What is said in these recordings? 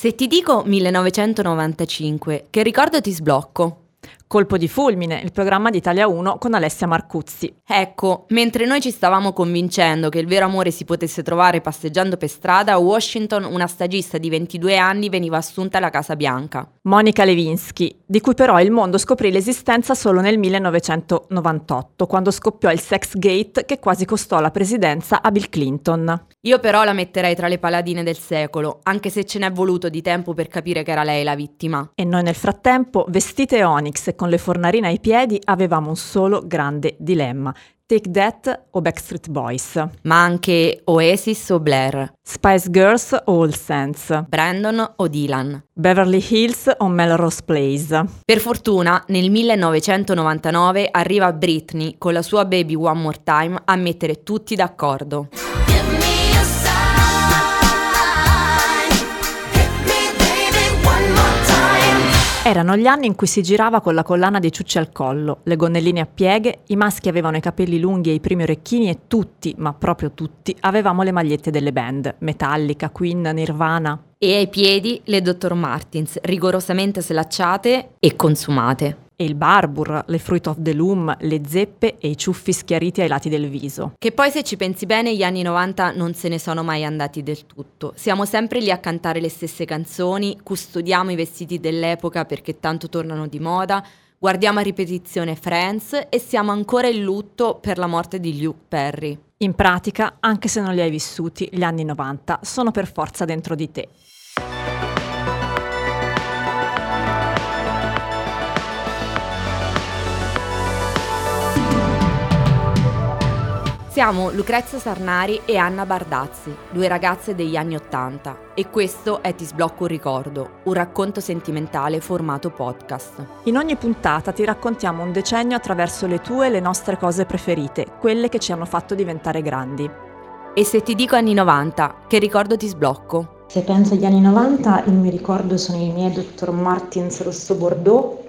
Se ti dico 1995, che ricordo ti sblocco? Colpo di fulmine, il programma di Italia 1 con Alessia Marcuzzi. Ecco, mentre noi ci stavamo convincendo che il vero amore si potesse trovare passeggiando per strada, a Washington una stagista di 22 anni veniva assunta alla Casa Bianca. Monica Lewinsky, di cui però il mondo scoprì l'esistenza solo nel 1998, quando scoppiò il sex gate che quasi costò la presidenza a Bill Clinton. Io però la metterei tra le paladine del secolo, anche se ce n'è voluto di tempo per capire che era lei la vittima. E noi nel frattempo, vestite Onyx e con le fornarine ai piedi, avevamo un solo grande dilemma. Take That o Backstreet Boys. Ma anche Oasis o Blair. Spice Girls o All Sense. Brandon o Dylan. Beverly Hills o Melrose Place. Per fortuna, nel 1999 arriva Britney con la sua Baby One More Time a mettere tutti d'accordo. Erano gli anni in cui si girava con la collana di ciucci al collo, le gonnelline a pieghe, i maschi avevano i capelli lunghi e i primi orecchini e tutti, ma proprio tutti, avevamo le magliette delle band, Metallica, Queen, Nirvana. E ai piedi le Dr. Martins, rigorosamente slacciate e consumate e il barbur, le fruit of the loom, le zeppe e i ciuffi schiariti ai lati del viso. Che poi se ci pensi bene gli anni 90 non se ne sono mai andati del tutto. Siamo sempre lì a cantare le stesse canzoni, custodiamo i vestiti dell'epoca perché tanto tornano di moda, guardiamo a ripetizione Friends e siamo ancora in lutto per la morte di Luke Perry. In pratica, anche se non li hai vissuti, gli anni 90 sono per forza dentro di te. Siamo Lucrezia Sarnari e Anna Bardazzi, due ragazze degli anni Ottanta, e questo è Ti sblocco un ricordo, un racconto sentimentale formato podcast. In ogni puntata ti raccontiamo un decennio attraverso le tue e le nostre cose preferite, quelle che ci hanno fatto diventare grandi. E se ti dico anni 90, che ricordo ti sblocco? Se penso agli anni 90, il mio ricordo sono i miei Dr. Martins Rosso Bordeaux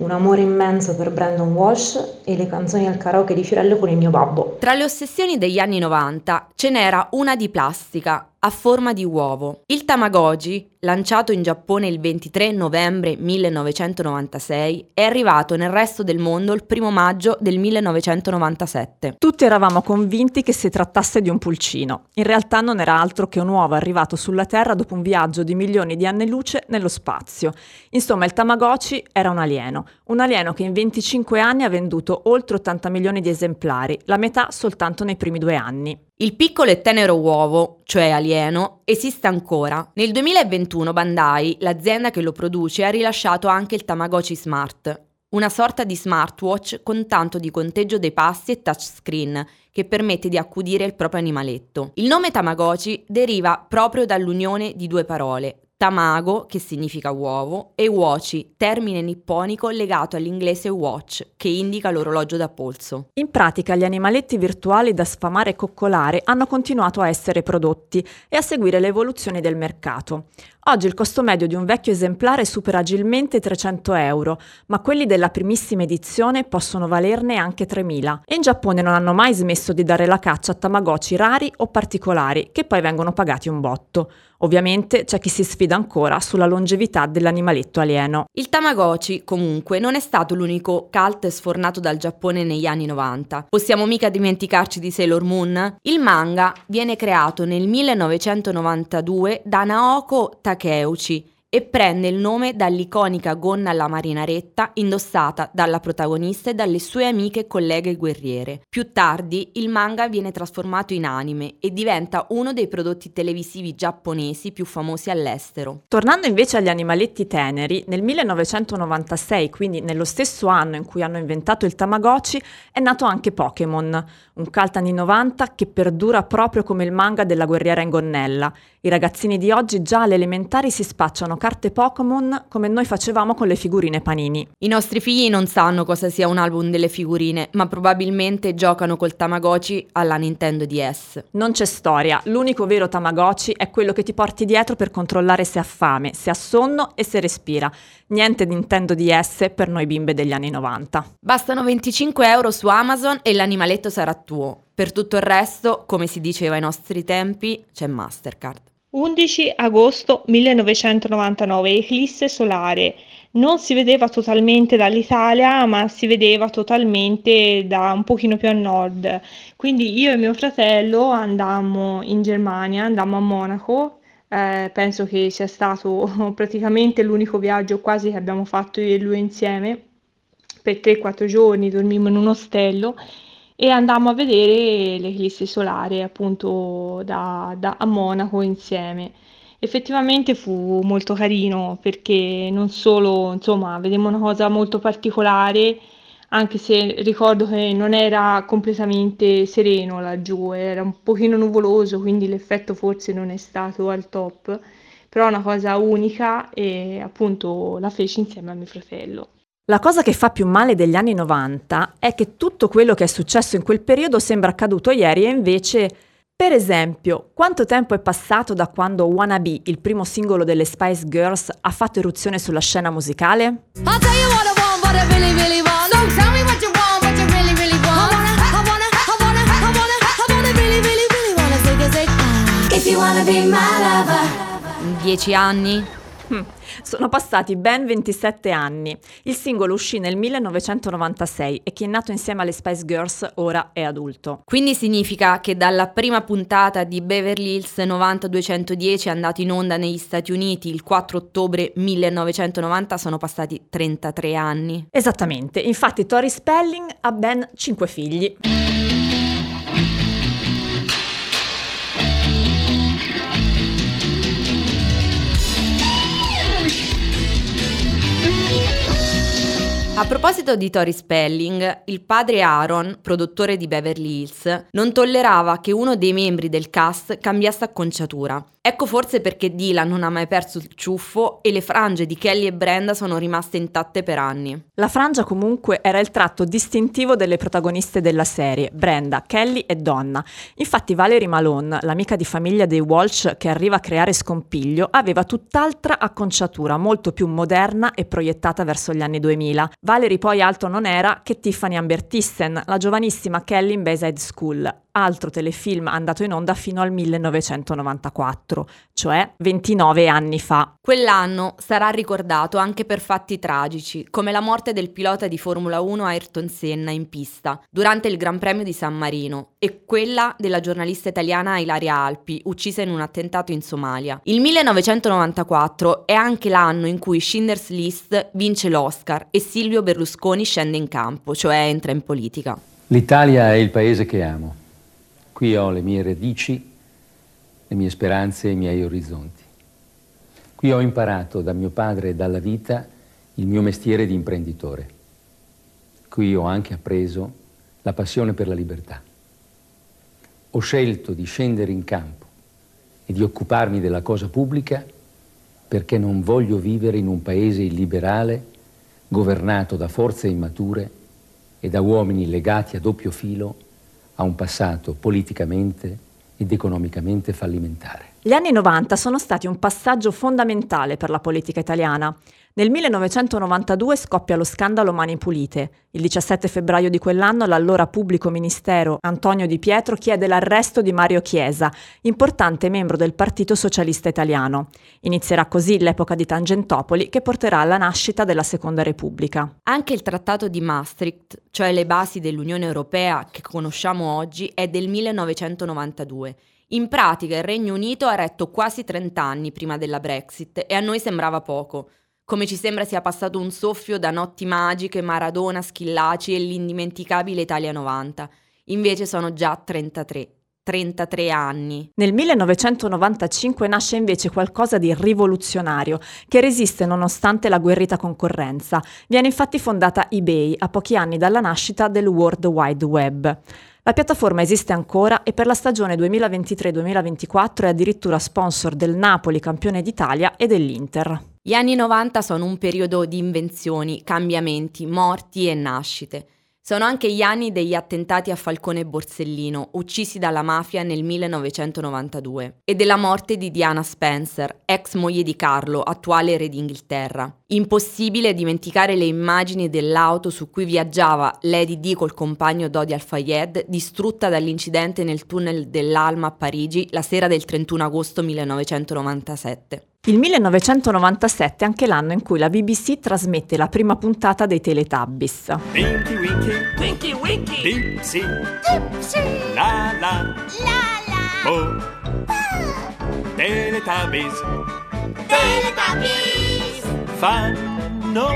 un amore immenso per Brandon Walsh e le canzoni al karaoke di Fiorello con il mio babbo. Tra le ossessioni degli anni 90 ce n'era una di plastica, a forma di uovo. Il Tamagotchi, lanciato in Giappone il 23 novembre 1996, è arrivato nel resto del mondo il 1 maggio del 1997. Tutti eravamo convinti che si trattasse di un pulcino. In realtà non era altro che un uovo arrivato sulla Terra dopo un viaggio di milioni di anni luce nello spazio. Insomma, il Tamagotchi era un alieno, un alieno che in 25 anni ha venduto oltre 80 milioni di esemplari, la metà soltanto nei primi due anni. Il piccolo e tenero uovo, cioè alieno, esiste ancora. Nel 2021 Bandai, l'azienda che lo produce, ha rilasciato anche il Tamagotchi Smart, una sorta di smartwatch con tanto di conteggio dei passi e touchscreen che permette di accudire il proprio animaletto. Il nome Tamagotchi deriva proprio dall'unione di due parole, Tamago, che significa uovo, e Wochi, termine nipponico legato all'inglese watch, che indica l'orologio da polso. In pratica gli animaletti virtuali da sfamare e coccolare hanno continuato a essere prodotti e a seguire le evoluzioni del mercato. Oggi il costo medio di un vecchio esemplare supera agilmente 300 euro, ma quelli della primissima edizione possono valerne anche 3.000. E in Giappone non hanno mai smesso di dare la caccia a tamagotchi rari o particolari, che poi vengono pagati un botto. Ovviamente c'è chi si sfida ancora sulla longevità dell'animaletto alieno. Il Tamagotchi, comunque, non è stato l'unico cult sfornato dal Giappone negli anni 90. Possiamo mica dimenticarci di Sailor Moon? Il manga viene creato nel 1992 da Naoko Takeuchi e prende il nome dall'iconica gonna alla marinaretta indossata dalla protagonista e dalle sue amiche e colleghe guerriere. Più tardi il manga viene trasformato in anime e diventa uno dei prodotti televisivi giapponesi più famosi all'estero. Tornando invece agli animaletti teneri, nel 1996, quindi nello stesso anno in cui hanno inventato il Tamagotchi, è nato anche Pokémon, un cult anni 90 che perdura proprio come il manga della guerriera in gonnella. I ragazzini di oggi già alle elementari si spacciano carte Pokémon come noi facevamo con le figurine panini. I nostri figli non sanno cosa sia un album delle figurine, ma probabilmente giocano col Tamagotchi alla Nintendo DS. Non c'è storia, l'unico vero Tamagotchi è quello che ti porti dietro per controllare se ha fame, se ha sonno e se respira. Niente Nintendo DS per noi bimbe degli anni 90. Bastano 25 euro su Amazon e l'animaletto sarà tuo. Per tutto il resto, come si diceva ai nostri tempi, c'è Mastercard. 11 agosto 1999, eclisse solare. Non si vedeva totalmente dall'Italia, ma si vedeva totalmente da un pochino più a nord. Quindi io e mio fratello andammo in Germania, andammo a Monaco. Eh, penso che sia stato praticamente l'unico viaggio quasi che abbiamo fatto io e lui insieme. Per 3-4 giorni dormimmo in un ostello e andammo a vedere l'eclisse solare appunto da, da, a Monaco insieme. Effettivamente fu molto carino perché non solo, insomma, vedemmo una cosa molto particolare, anche se ricordo che non era completamente sereno laggiù, era un pochino nuvoloso, quindi l'effetto forse non è stato al top, però una cosa unica e appunto la feci insieme a mio fratello. La cosa che fa più male degli anni 90 è che tutto quello che è successo in quel periodo sembra accaduto ieri e invece, per esempio, quanto tempo è passato da quando Wannabe, il primo singolo delle Spice Girls, ha fatto eruzione sulla scena musicale? Dieci anni? Hmm. Sono passati ben 27 anni. Il singolo uscì nel 1996 e chi è nato insieme alle Spice Girls ora è adulto. Quindi significa che dalla prima puntata di Beverly Hills 90210 andato in onda negli Stati Uniti il 4 ottobre 1990 sono passati 33 anni. Esattamente, infatti Tori Spelling ha ben 5 figli. A proposito di Tori Spelling, il padre Aaron, produttore di Beverly Hills, non tollerava che uno dei membri del cast cambiasse acconciatura. Ecco forse perché Dylan non ha mai perso il ciuffo e le frange di Kelly e Brenda sono rimaste intatte per anni. La frangia comunque era il tratto distintivo delle protagoniste della serie, Brenda, Kelly e Donna. Infatti Valerie Malone, l'amica di famiglia dei Walsh che arriva a creare scompiglio, aveva tutt'altra acconciatura, molto più moderna e proiettata verso gli anni 2000. Valerie poi altro non era che Tiffany Amber Thyssen, la giovanissima Kelly in Bayside School altro telefilm andato in onda fino al 1994, cioè 29 anni fa. Quell'anno sarà ricordato anche per fatti tragici, come la morte del pilota di Formula 1 Ayrton Senna in pista durante il Gran Premio di San Marino e quella della giornalista italiana Ilaria Alpi, uccisa in un attentato in Somalia. Il 1994 è anche l'anno in cui Schindler's List vince l'Oscar e Silvio Berlusconi scende in campo, cioè entra in politica. L'Italia è il paese che amo Qui ho le mie radici, le mie speranze e i miei orizzonti. Qui ho imparato da mio padre e dalla vita il mio mestiere di imprenditore. Qui ho anche appreso la passione per la libertà. Ho scelto di scendere in campo e di occuparmi della cosa pubblica perché non voglio vivere in un paese illiberale governato da forze immature e da uomini legati a doppio filo a un passato politicamente ed economicamente fallimentare. Gli anni 90 sono stati un passaggio fondamentale per la politica italiana. Nel 1992 scoppia lo scandalo Mani Pulite. Il 17 febbraio di quell'anno l'allora pubblico ministero Antonio Di Pietro chiede l'arresto di Mario Chiesa, importante membro del Partito Socialista Italiano. Inizierà così l'epoca di Tangentopoli che porterà alla nascita della Seconda Repubblica. Anche il Trattato di Maastricht, cioè le basi dell'Unione Europea che conosciamo oggi, è del 1992. In pratica il Regno Unito ha retto quasi 30 anni prima della Brexit e a noi sembrava poco come ci sembra sia passato un soffio da notti magiche, Maradona, Schillaci e l'indimenticabile Italia 90. Invece sono già 33. 33 anni. Nel 1995 nasce invece qualcosa di rivoluzionario che resiste nonostante la guerrita concorrenza. Viene infatti fondata eBay a pochi anni dalla nascita del World Wide Web. La piattaforma esiste ancora e per la stagione 2023-2024 è addirittura sponsor del Napoli campione d'Italia e dell'Inter. Gli anni 90 sono un periodo di invenzioni, cambiamenti, morti e nascite. Sono anche gli anni degli attentati a Falcone e Borsellino, uccisi dalla mafia nel 1992, e della morte di Diana Spencer, ex moglie di Carlo, attuale re d'Inghilterra. Impossibile dimenticare le immagini dell'auto su cui viaggiava Lady D col compagno Dodi Al-Fayed, distrutta dall'incidente nel tunnel dell'Alma a Parigi la sera del 31 agosto 1997. Il 1997 è anche l'anno in cui la BBC trasmette la prima puntata dei Teletubbies. Winky Winky. Winky Winky. Dipsy. Dipsy. La La. La La. Oh Teletubbies. Teletubbies. Fanno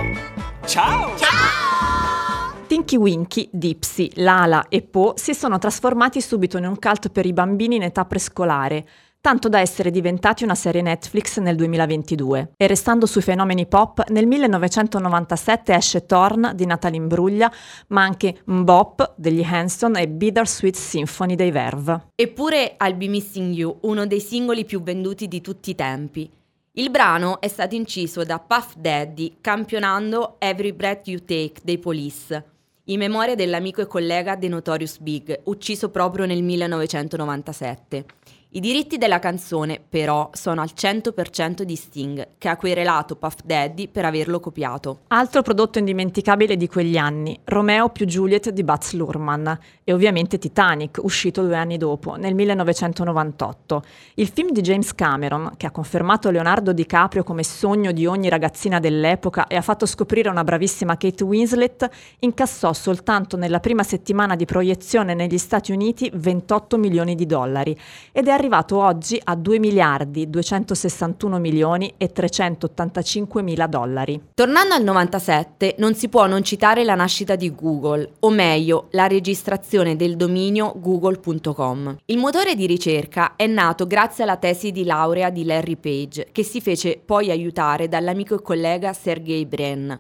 Ciao. Ciao. Tinky Winky, Dipsy, Lala e Po si sono trasformati subito in un cult per i bambini in età prescolare tanto da essere diventati una serie Netflix nel 2022. E restando sui fenomeni pop, nel 1997 esce Torn di Natalie Imbruglia, ma anche Mbop degli Hanson e Bittersweet Symphony dei Verve. Eppure I'll Be Missing You, uno dei singoli più venduti di tutti i tempi. Il brano è stato inciso da Puff Daddy campionando Every Breath You Take dei Police, in memoria dell'amico e collega The Notorious Big, ucciso proprio nel 1997. I diritti della canzone, però, sono al 100% di Sting, che ha querelato Puff Daddy per averlo copiato. Altro prodotto indimenticabile di quegli anni, Romeo più Juliet di Baz Luhrmann e ovviamente Titanic, uscito due anni dopo, nel 1998. Il film di James Cameron, che ha confermato Leonardo DiCaprio come sogno di ogni ragazzina dell'epoca e ha fatto scoprire una bravissima Kate Winslet, incassò soltanto nella prima settimana di proiezione negli Stati Uniti 28 milioni di dollari ed è arrivato oggi a 2 miliardi 261 milioni e 385 mila dollari. Tornando al 97, non si può non citare la nascita di Google, o meglio, la registrazione del dominio google.com. Il motore di ricerca è nato grazie alla tesi di laurea di Larry Page, che si fece poi aiutare dall'amico e collega Sergey Brin.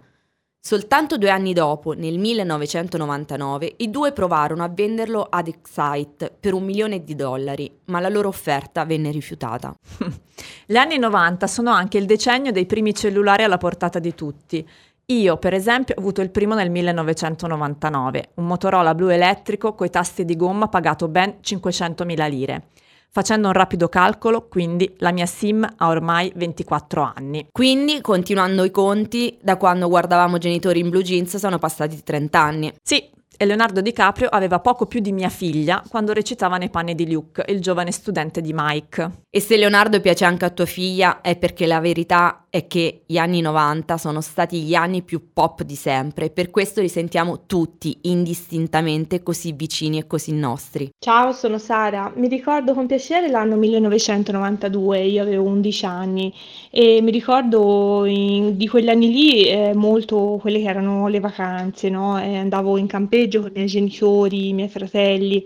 Soltanto due anni dopo, nel 1999, i due provarono a venderlo ad Excite per un milione di dollari, ma la loro offerta venne rifiutata. Gli anni 90 sono anche il decennio dei primi cellulari alla portata di tutti. Io, per esempio, ho avuto il primo nel 1999, un Motorola blu elettrico coi tasti di gomma pagato ben 500.000 lire. Facendo un rapido calcolo, quindi la mia sim ha ormai 24 anni. Quindi, continuando i conti, da quando guardavamo genitori in blue jeans sono passati 30 anni. Sì, e Leonardo DiCaprio aveva poco più di mia figlia quando recitava nei panni di Luke, il giovane studente di Mike. E se Leonardo piace anche a tua figlia è perché la verità è che gli anni 90 sono stati gli anni più pop di sempre, per questo li sentiamo tutti indistintamente così vicini e così nostri. Ciao, sono Sara. Mi ricordo con piacere l'anno 1992, io avevo 11 anni e mi ricordo in, di quegli anni lì eh, molto quelle che erano le vacanze, no? E andavo in campeggio con i miei genitori, i miei fratelli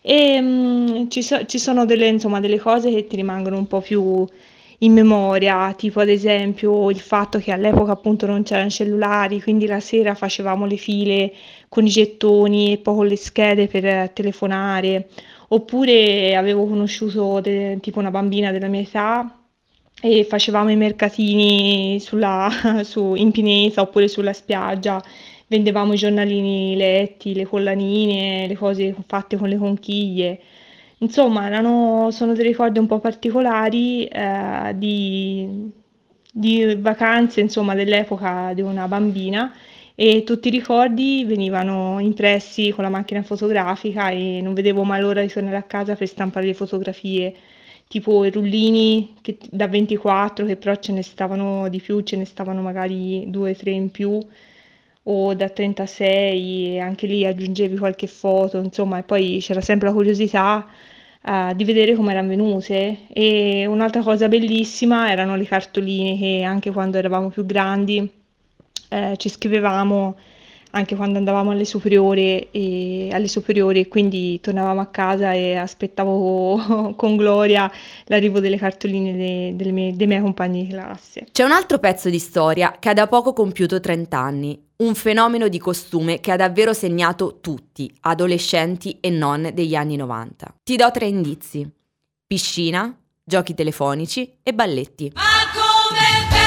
e mh, mm, ci, so, ci sono delle, insomma, delle cose che ti rimangono un po' più in memoria, tipo ad esempio il fatto che all'epoca appunto non c'erano cellulari, quindi la sera facevamo le file con i gettoni e poi con le schede per telefonare, oppure avevo conosciuto de- tipo una bambina della mia età e facevamo i mercatini sulla, su, in pineta oppure sulla spiaggia, vendevamo i giornalini letti, le collanine, le cose fatte con le conchiglie. Insomma, erano, sono dei ricordi un po' particolari eh, di, di vacanze, insomma, dell'epoca di una bambina e tutti i ricordi venivano impressi con la macchina fotografica e non vedevo mai l'ora di tornare a casa per stampare le fotografie, tipo i rullini che, da 24 che però ce ne stavano di più, ce ne stavano magari due o tre in più o da 36 e anche lì aggiungevi qualche foto, insomma, e poi c'era sempre la curiosità uh, di vedere come erano venute. E un'altra cosa bellissima erano le cartoline che anche quando eravamo più grandi eh, ci scrivevamo anche quando andavamo alle superiori e alle superiori quindi tornavamo a casa e aspettavo con gloria l'arrivo delle cartoline de, delle mie, dei miei compagni di classe. C'è un altro pezzo di storia che ha da poco compiuto 30 anni, un fenomeno di costume che ha davvero segnato tutti, adolescenti e non degli anni 90. Ti do tre indizi. Piscina, giochi telefonici e balletti. Ma come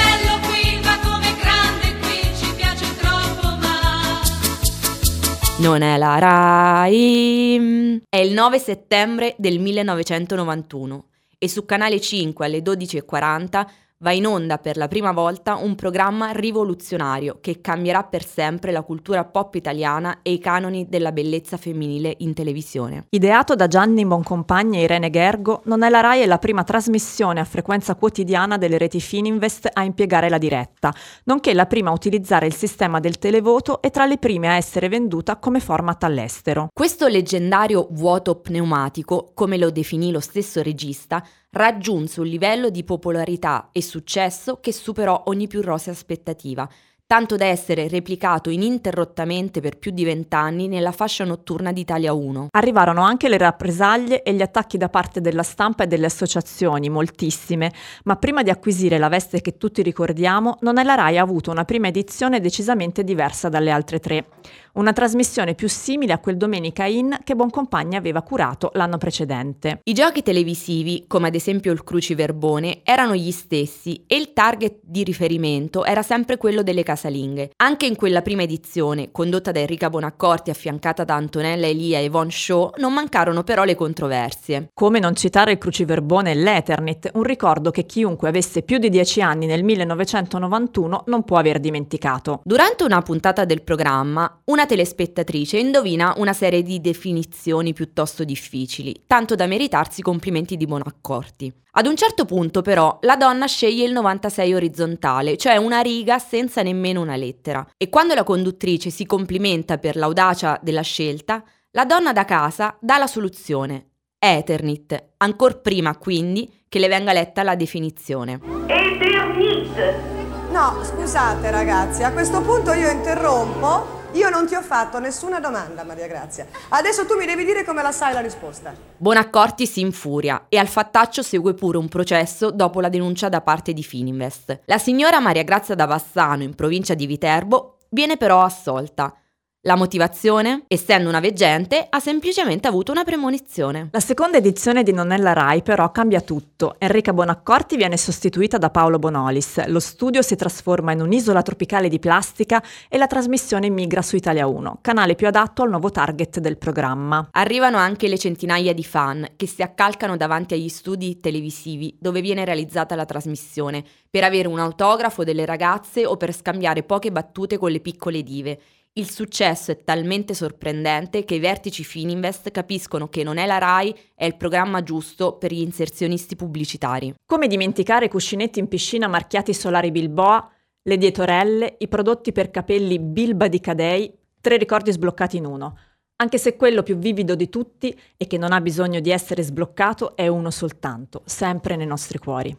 Non è la RAI. È il 9 settembre del 1991 e su Canale 5 alle 12.40 va in onda per la prima volta un programma rivoluzionario che cambierà per sempre la cultura pop italiana e i canoni della bellezza femminile in televisione. Ideato da Gianni Boncompagni e Irene Gergo, Non è la RAI è la prima trasmissione a frequenza quotidiana delle reti Fininvest a impiegare la diretta, nonché la prima a utilizzare il sistema del televoto e tra le prime a essere venduta come format all'estero. Questo leggendario vuoto pneumatico, come lo definì lo stesso regista, raggiunse un livello di popolarità e successo che superò ogni più rosea aspettativa, tanto da essere replicato ininterrottamente per più di vent'anni nella fascia notturna di Italia 1. Arrivarono anche le rappresaglie e gli attacchi da parte della stampa e delle associazioni, moltissime, ma prima di acquisire la veste che tutti ricordiamo, Non è la RAI ha avuto una prima edizione decisamente diversa dalle altre tre. Una trasmissione più simile a quel Domenica In che Boncompagni aveva curato l'anno precedente. I giochi televisivi, come ad esempio il Cruciverbone, erano gli stessi e il target di riferimento era sempre quello delle casalinghe. Anche in quella prima edizione, condotta da Enrica Bonaccorti affiancata da Antonella Elia e Von Shaw, non mancarono però le controversie. Come non citare il Cruciverbone e l'Eternit, un ricordo che chiunque avesse più di dieci anni nel 1991 non può aver dimenticato. Durante una puntata del programma, una telespettatrice indovina una serie di definizioni piuttosto difficili, tanto da meritarsi complimenti di Bonaccorti. Ad un certo punto però la donna sceglie il 96 orizzontale, cioè una riga senza nemmeno una lettera. E quando la conduttrice si complimenta per l'audacia della scelta, la donna da casa dà la soluzione. Eternit, ancor prima quindi che le venga letta la definizione. Eternit! No, scusate ragazzi, a questo punto io interrompo. Io non ti ho fatto nessuna domanda, Maria Grazia. Adesso tu mi devi dire come la sai la risposta. Bonaccorti si infuria e al fattaccio segue pure un processo dopo la denuncia da parte di Fininvest. La signora Maria Grazia da Vassano, in provincia di Viterbo, viene però assolta. La motivazione? Essendo una veggente, ha semplicemente avuto una premonizione. La seconda edizione di Non è la Rai però cambia tutto. Enrica Bonaccorti viene sostituita da Paolo Bonolis, lo studio si trasforma in un'isola tropicale di plastica e la trasmissione migra su Italia 1, canale più adatto al nuovo target del programma. Arrivano anche le centinaia di fan che si accalcano davanti agli studi televisivi dove viene realizzata la trasmissione per avere un autografo delle ragazze o per scambiare poche battute con le piccole dive. Il successo è talmente sorprendente che i vertici Fininvest capiscono che non è la RAI, è il programma giusto per gli inserzionisti pubblicitari. Come dimenticare i cuscinetti in piscina marchiati solari Bilboa, le dietorelle, i prodotti per capelli Bilba di Cadei, tre ricordi sbloccati in uno. Anche se quello più vivido di tutti e che non ha bisogno di essere sbloccato è uno soltanto, sempre nei nostri cuori.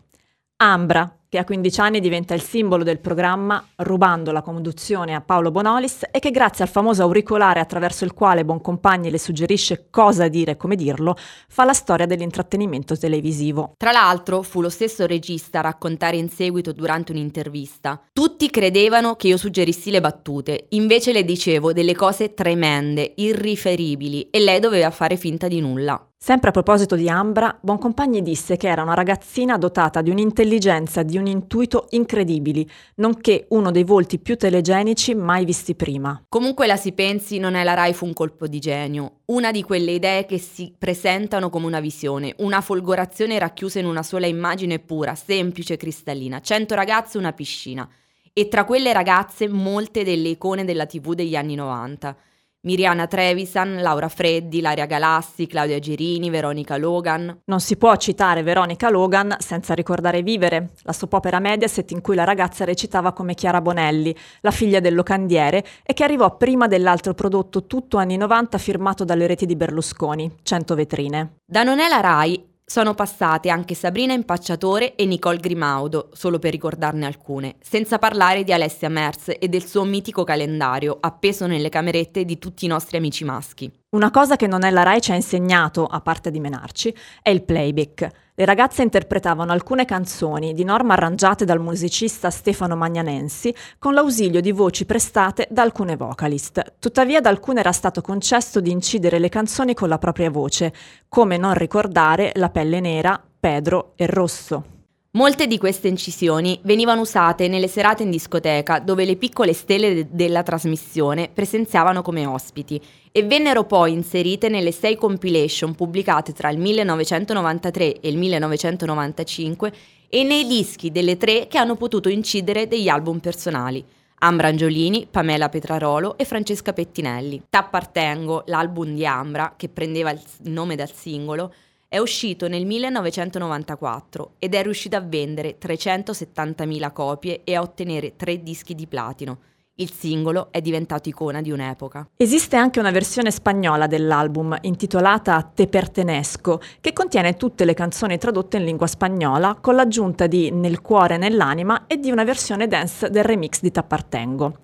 Ambra, che a 15 anni diventa il simbolo del programma, rubando la conduzione a Paolo Bonolis e che grazie al famoso auricolare attraverso il quale Boncompagni le suggerisce cosa dire e come dirlo, fa la storia dell'intrattenimento televisivo. Tra l'altro fu lo stesso regista a raccontare in seguito durante un'intervista. Tutti credevano che io suggerissi le battute, invece le dicevo delle cose tremende, irriferibili e lei doveva fare finta di nulla. Sempre a proposito di Ambra, Boncompagni disse che era una ragazzina dotata di un'intelligenza e di un intuito incredibili, nonché uno dei volti più telegenici mai visti prima. Comunque la si pensi, non è la Rai fu un colpo di genio, una di quelle idee che si presentano come una visione, una folgorazione racchiusa in una sola immagine pura, semplice cristallina, cento ragazze una piscina. E tra quelle ragazze molte delle icone della TV degli anni 90. Miriana Trevisan, Laura Freddi, Laria Galassi, Claudia Girini, Veronica Logan. Non si può citare Veronica Logan senza ricordare Vivere, la soap opera Mediaset in cui la ragazza recitava come Chiara Bonelli, la figlia del locandiere, e che arrivò prima dell'altro prodotto tutto anni 90 firmato dalle reti di Berlusconi, 100 vetrine. Da Non è la Rai sono passate anche Sabrina Impacciatore e Nicole Grimaudo, solo per ricordarne alcune, senza parlare di Alessia Merz e del suo mitico calendario appeso nelle camerette di tutti i nostri amici maschi. Una cosa che non è la Rai ci ha insegnato, a parte di menarci, è il playback. Le ragazze interpretavano alcune canzoni, di norma arrangiate dal musicista Stefano Magnanensi, con l'ausilio di voci prestate da alcune vocalist. Tuttavia ad alcune era stato concesso di incidere le canzoni con la propria voce, come non ricordare La pelle nera, Pedro e Rosso. Molte di queste incisioni venivano usate nelle serate in discoteca dove le piccole stelle de- della trasmissione presenziavano come ospiti e vennero poi inserite nelle sei compilation pubblicate tra il 1993 e il 1995 e nei dischi delle tre che hanno potuto incidere degli album personali. Ambra Angiolini, Pamela Petrarolo e Francesca Pettinelli. T'appartengo, l'album di Ambra, che prendeva il nome dal singolo, è uscito nel 1994 ed è riuscito a vendere 370.000 copie e a ottenere tre dischi di platino. Il singolo è diventato icona di un'epoca. Esiste anche una versione spagnola dell'album intitolata Te pertenesco, che contiene tutte le canzoni tradotte in lingua spagnola con l'aggiunta di Nel cuore nell'anima e di una versione dance del remix di T'appartengo.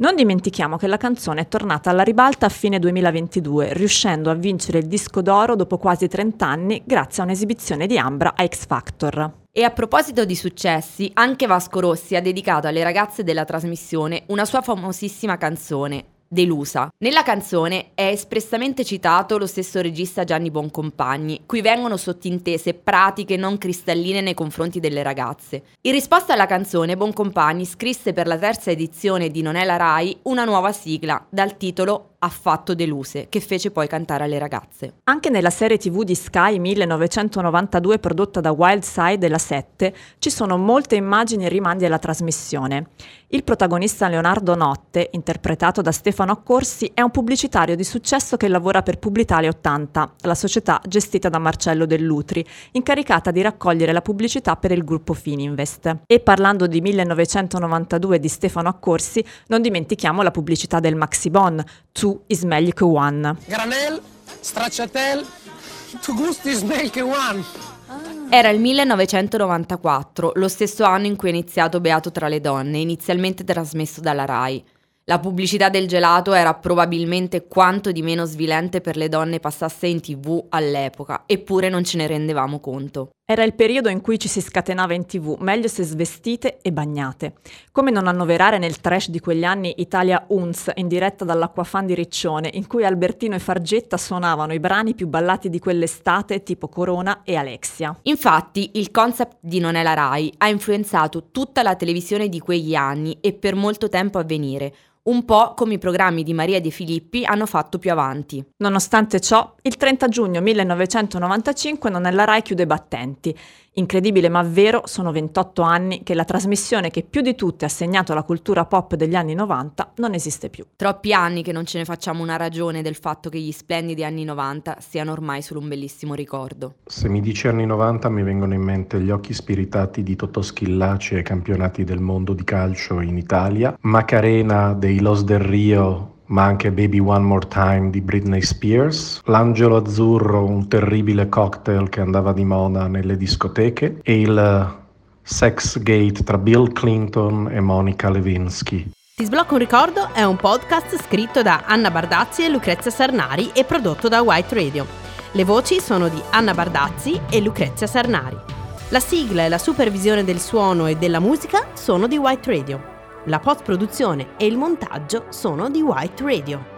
Non dimentichiamo che la canzone è tornata alla ribalta a fine 2022, riuscendo a vincere il disco d'oro dopo quasi 30 anni grazie a un'esibizione di Ambra a X Factor. E a proposito di successi, anche Vasco Rossi ha dedicato alle ragazze della trasmissione una sua famosissima canzone, Delusa. Nella canzone è espressamente citato lo stesso regista Gianni Boncompagni, cui vengono sottintese pratiche non cristalline nei confronti delle ragazze. In risposta alla canzone, Boncompagni scrisse per la terza edizione di Non è la Rai una nuova sigla dal titolo affatto deluse, che fece poi cantare alle ragazze. Anche nella serie tv di Sky 1992 prodotta da Wildside della 7 ci sono molte immagini e rimandi alla trasmissione. Il protagonista Leonardo Notte, interpretato da Stefano Accorsi, è un pubblicitario di successo che lavora per Publitalia 80, la società gestita da Marcello Dell'Utri, incaricata di raccogliere la pubblicità per il gruppo Fininvest. E parlando di 1992 di Stefano Accorsi, non dimentichiamo la pubblicità del Maxibon, Tu is che one. Granel, stracciatel, tu gusti is che one. Era il 1994, lo stesso anno in cui è iniziato Beato tra le donne, inizialmente trasmesso dalla RAI. La pubblicità del gelato era probabilmente quanto di meno svilente per le donne passasse in tv all'epoca, eppure non ce ne rendevamo conto. Era il periodo in cui ci si scatenava in tv, meglio se svestite e bagnate. Come non annoverare nel trash di quegli anni Italia Uns in diretta dall'Acquafan di Riccione, in cui Albertino e Fargetta suonavano i brani più ballati di quell'estate, tipo Corona e Alexia. Infatti, il concept di Non è la Rai ha influenzato tutta la televisione di quegli anni e per molto tempo a venire, un po' come i programmi di Maria De Filippi hanno fatto più avanti. Nonostante ciò, il 30 giugno 1995 non è la RAI chiude i battenti. Incredibile ma vero, sono 28 anni che la trasmissione che più di tutte ha segnato la cultura pop degli anni 90 non esiste più. Troppi anni che non ce ne facciamo una ragione del fatto che gli splendidi anni 90 siano ormai solo un bellissimo ricordo. Se mi dici anni 90 mi vengono in mente gli occhi spiritati di Totò Schillaci ai campionati del mondo di calcio in Italia, Macarena dei Los del Rio ma anche Baby One More Time di Britney Spears, L'Angelo Azzurro, un terribile cocktail che andava di moda nelle discoteche, e il sex gate tra Bill Clinton e Monica Lewinsky. Ti sblocco un ricordo è un podcast scritto da Anna Bardazzi e Lucrezia Sarnari e prodotto da White Radio. Le voci sono di Anna Bardazzi e Lucrezia Sarnari. La sigla e la supervisione del suono e della musica sono di White Radio. La post-produzione e il montaggio sono di White Radio.